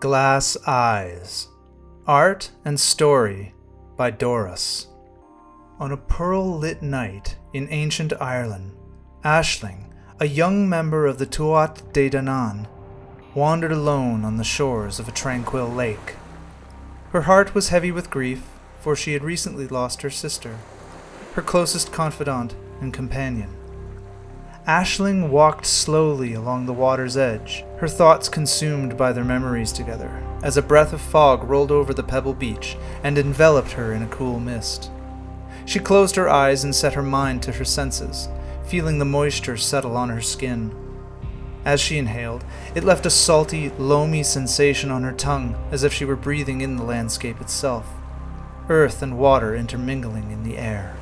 Glass Eyes Art and Story by Doras. On a pearl lit night in ancient Ireland, Aisling, a young member of the Tuatha De Danann, wandered alone on the shores of a tranquil lake. Her heart was heavy with grief, for she had recently lost her sister, her closest confidant and companion. Aisling walked slowly along the water's edge, her thoughts consumed by their memories together, as a breath of fog rolled over the pebble beach and enveloped her in a cool mist. She closed her eyes and set her mind to her senses, feeling the moisture settle on her skin. As she inhaled, it left a salty, loamy sensation on her tongue, as if she were breathing in the landscape itself, earth and water intermingling in the air.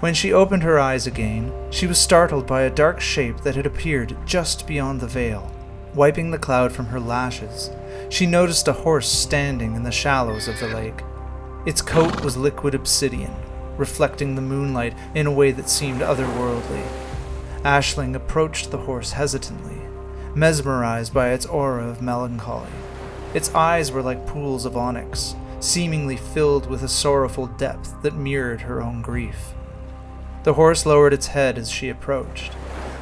When she opened her eyes again, she was startled by a dark shape that had appeared just beyond the veil. Wiping the cloud from her lashes, she noticed a horse standing in the shallows of the lake. Its coat was liquid obsidian, reflecting the moonlight in a way that seemed otherworldly. Aisling approached the horse hesitantly, mesmerized by its aura of melancholy. Its eyes were like pools of onyx, seemingly filled with a sorrowful depth that mirrored her own grief. The horse lowered its head as she approached,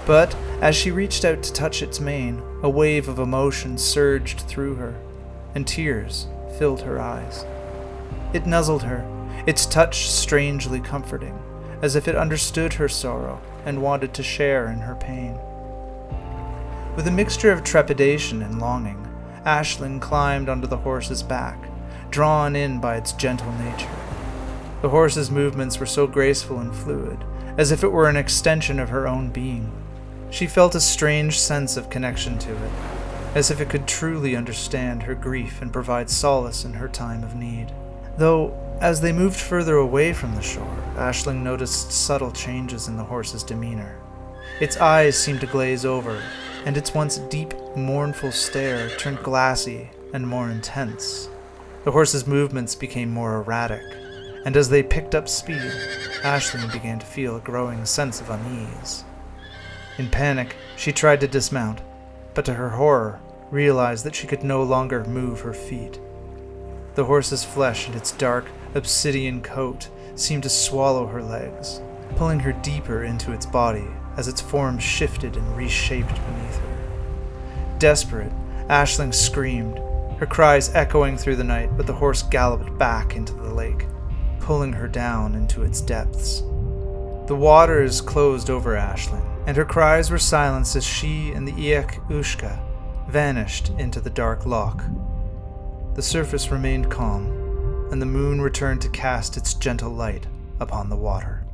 but as she reached out to touch its mane, a wave of emotion surged through her, and tears filled her eyes. It nuzzled her, its touch strangely comforting, as if it understood her sorrow and wanted to share in her pain. With a mixture of trepidation and longing, Aisling climbed onto the horse's back, drawn in by its gentle nature. The horse's movements were so graceful and fluid, as if it were an extension of her own being. She felt a strange sense of connection to it, as if it could truly understand her grief and provide solace in her time of need. Though, as they moved further away from the shore, Aisling noticed subtle changes in the horse's demeanor. Its eyes seemed to glaze over, and its once deep, mournful stare turned glassy and more intense. The horse's movements became more erratic, and as they picked up speed, Aisling began to feel a growing sense of unease. In panic, she tried to dismount, but to her horror, realized that she could no longer move her feet. The horse's flesh and its dark, obsidian coat seemed to swallow her legs, pulling her deeper into its body as its form shifted and reshaped beneath her. Desperate, Aisling screamed, her cries echoing through the night, but the horse galloped back into the lake pulling her down into its depths. The waters closed over Aisling, and her cries were silenced as she and the Each Uisge vanished into the dark loch. The surface remained calm, and the moon returned to cast its gentle light upon the water.